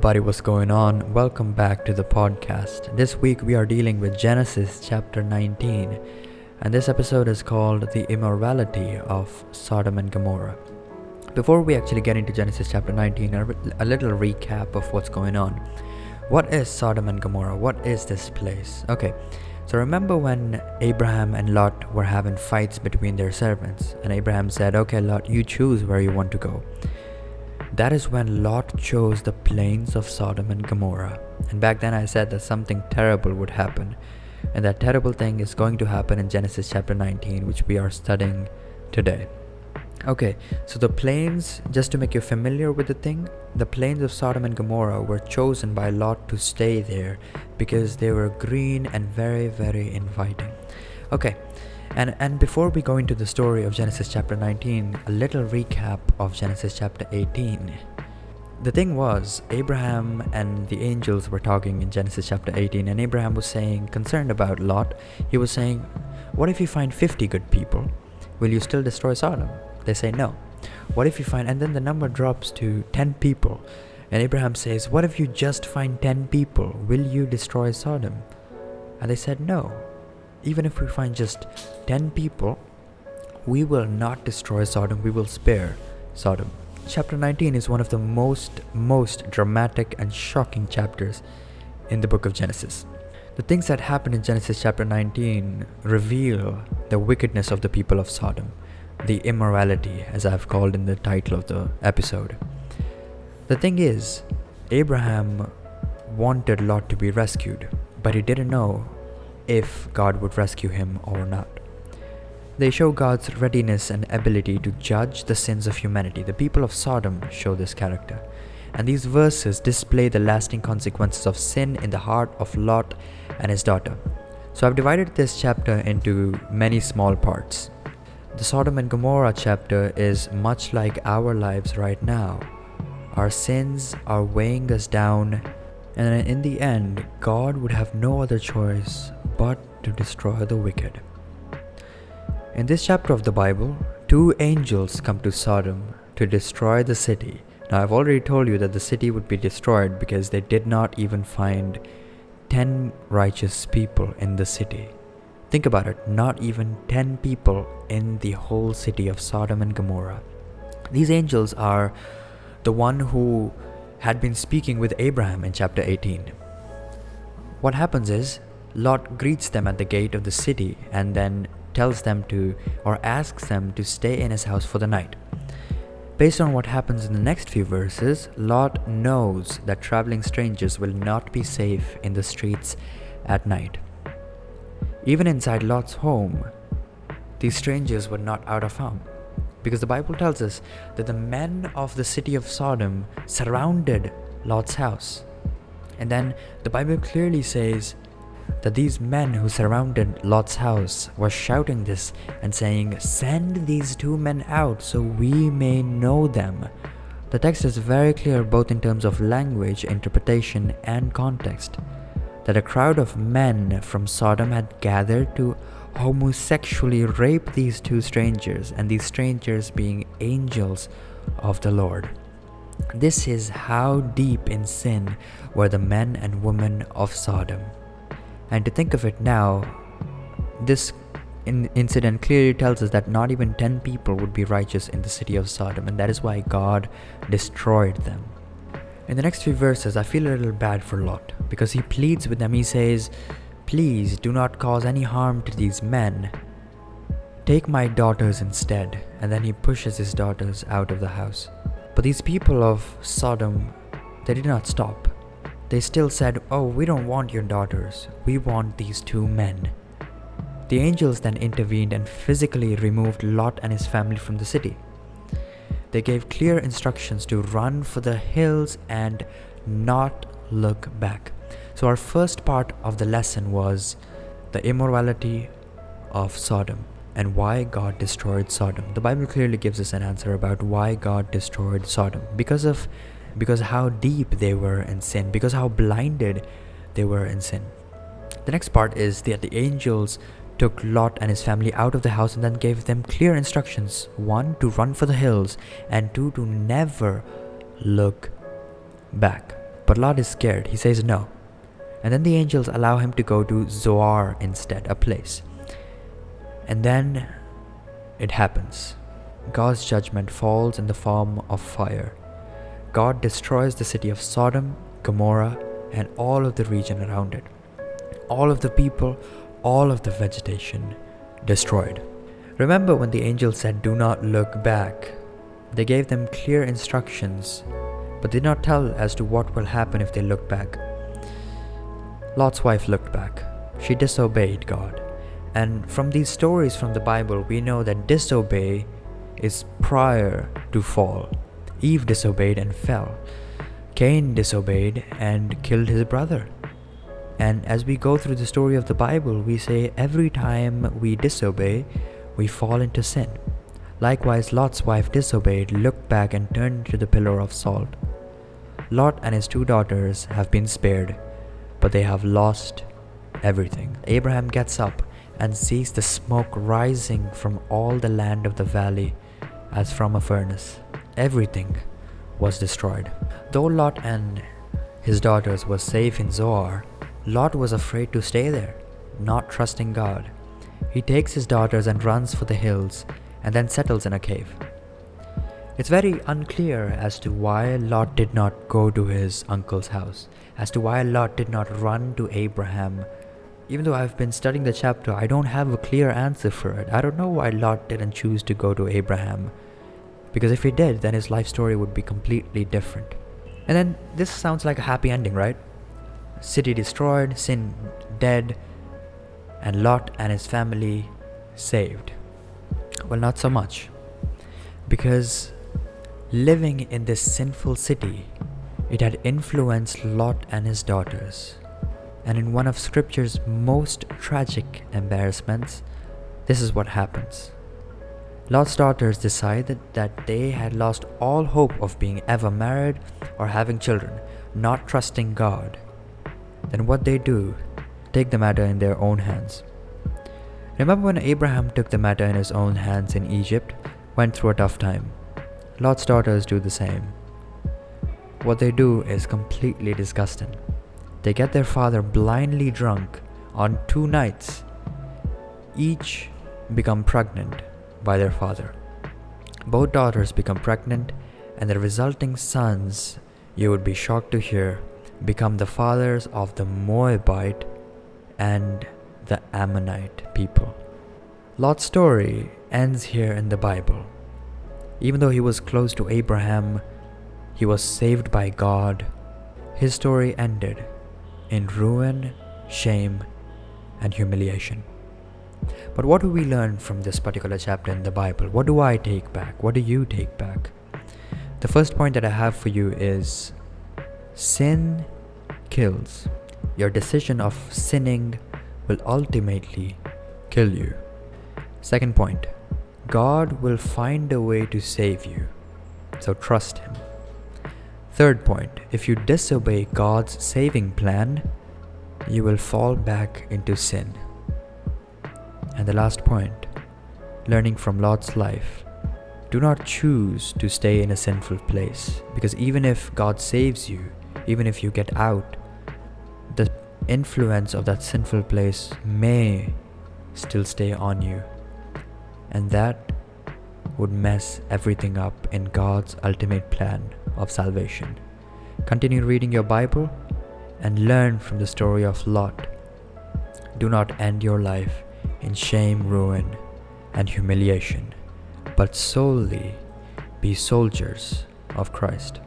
everybody, what's going on? Welcome back to the podcast. This week we are dealing with Genesis chapter 19, and this episode is called The Immorality of Sodom and Gomorrah. Before we actually get into Genesis chapter 19, a, a little recap of what's going on. What is Sodom and Gomorrah? What is this place? Okay, so remember when Abraham and Lot were having fights between their servants, and Abraham said, Okay, Lot, you choose where you want to go. That is when Lot chose the plains of Sodom and Gomorrah. And back then I said that something terrible would happen. And that terrible thing is going to happen in Genesis chapter 19, which we are studying today. Okay, so the plains, just to make you familiar with the thing, the plains of Sodom and Gomorrah were chosen by Lot to stay there because they were green and very, very inviting. Okay, and, and before we go into the story of Genesis chapter 19, a little recap of Genesis chapter 18. The thing was, Abraham and the angels were talking in Genesis chapter 18, and Abraham was saying, concerned about Lot, he was saying, What if you find 50 good people? Will you still destroy Sodom? They say no. What if you find, and then the number drops to 10 people, and Abraham says, What if you just find 10 people? Will you destroy Sodom? And they said, No even if we find just 10 people, we will not destroy Sodom, we will spare Sodom. Chapter 19 is one of the most, most dramatic and shocking chapters in the book of Genesis. The things that happen in Genesis chapter 19 reveal the wickedness of the people of Sodom, the immorality, as I've called in the title of the episode. The thing is, Abraham wanted Lot to be rescued, but he didn't know if God would rescue him or not. They show God's readiness and ability to judge the sins of humanity. The people of Sodom show this character. And these verses display the lasting consequences of sin in the heart of Lot and his daughter. So I've divided this chapter into many small parts. The Sodom and Gomorrah chapter is much like our lives right now. Our sins are weighing us down, and in the end, God would have no other choice but to destroy the wicked. In this chapter of the Bible, two angels come to Sodom to destroy the city. Now, I've already told you that the city would be destroyed because they did not even find 10 righteous people in the city. Think about it, not even 10 people in the whole city of Sodom and Gomorrah. These angels are the one who had been speaking with Abraham in chapter 18. What happens is Lot greets them at the gate of the city and then tells them to, or asks them to stay in his house for the night. Based on what happens in the next few verses, Lot knows that traveling strangers will not be safe in the streets at night. Even inside Lot's home, these strangers were not out of harm. Because the Bible tells us that the men of the city of Sodom surrounded Lot's house. And then the Bible clearly says that these men who surrounded Lot's house were shouting this and saying, Send these two men out so we may know them. The text is very clear both in terms of language, interpretation, and context that a crowd of men from Sodom had gathered to homosexually rape these two strangers, and these strangers being angels of the Lord. This is how deep in sin were the men and women of Sodom. And to think of it now, this in- incident clearly tells us that not even 10 people would be righteous in the city of Sodom, and that is why God destroyed them. In the next few verses, I feel a little bad for Lot because he pleads with them. He says, Please do not cause any harm to these men. Take my daughters instead. And then he pushes his daughters out of the house. But these people of Sodom, they did not stop. They still said, Oh, we don't want your daughters, we want these two men. The angels then intervened and physically removed Lot and his family from the city. They gave clear instructions to run for the hills and not look back. So, our first part of the lesson was the immorality of Sodom and why God destroyed Sodom. The Bible clearly gives us an answer about why God destroyed Sodom because of because how deep they were in sin, because how blinded they were in sin. The next part is that the angels took Lot and his family out of the house and then gave them clear instructions one, to run for the hills, and two, to never look back. But Lot is scared. He says no. And then the angels allow him to go to Zoar instead, a place. And then it happens. God's judgment falls in the form of fire. God destroys the city of Sodom, Gomorrah, and all of the region around it. All of the people, all of the vegetation destroyed. Remember when the angel said, Do not look back? They gave them clear instructions, but did not tell as to what will happen if they look back. Lot's wife looked back. She disobeyed God. And from these stories from the Bible, we know that disobey is prior to fall. Eve disobeyed and fell. Cain disobeyed and killed his brother. And as we go through the story of the Bible, we say every time we disobey, we fall into sin. Likewise, Lot's wife disobeyed, looked back, and turned into the pillar of salt. Lot and his two daughters have been spared, but they have lost everything. Abraham gets up and sees the smoke rising from all the land of the valley as from a furnace. Everything was destroyed. Though Lot and his daughters were safe in Zoar, Lot was afraid to stay there, not trusting God. He takes his daughters and runs for the hills and then settles in a cave. It's very unclear as to why Lot did not go to his uncle's house, as to why Lot did not run to Abraham. Even though I've been studying the chapter, I don't have a clear answer for it. I don't know why Lot didn't choose to go to Abraham. Because if he did, then his life story would be completely different. And then this sounds like a happy ending, right? City destroyed, sin dead, and Lot and his family saved. Well, not so much. Because living in this sinful city, it had influenced Lot and his daughters. And in one of Scripture's most tragic embarrassments, this is what happens. Lot's daughters decided that they had lost all hope of being ever married or having children, not trusting God. Then what they do, take the matter in their own hands. Remember when Abraham took the matter in his own hands in Egypt, went through a tough time? Lot's daughters do the same. What they do is completely disgusting. They get their father blindly drunk on two nights. Each become pregnant by their father. Both daughters become pregnant, and the resulting sons, you would be shocked to hear, become the fathers of the Moabite and the Ammonite people. Lot's story ends here in the Bible. Even though he was close to Abraham, he was saved by God. His story ended in ruin, shame, and humiliation. But what do we learn from this particular chapter in the Bible? What do I take back? What do you take back? The first point that I have for you is sin kills. Your decision of sinning will ultimately kill you. Second point God will find a way to save you, so trust Him. Third point if you disobey God's saving plan, you will fall back into sin. And the last point learning from Lot's life. Do not choose to stay in a sinful place because even if God saves you, even if you get out, the influence of that sinful place may still stay on you. And that would mess everything up in God's ultimate plan of salvation. Continue reading your Bible and learn from the story of Lot. Do not end your life in shame, ruin, and humiliation, but solely be soldiers of Christ.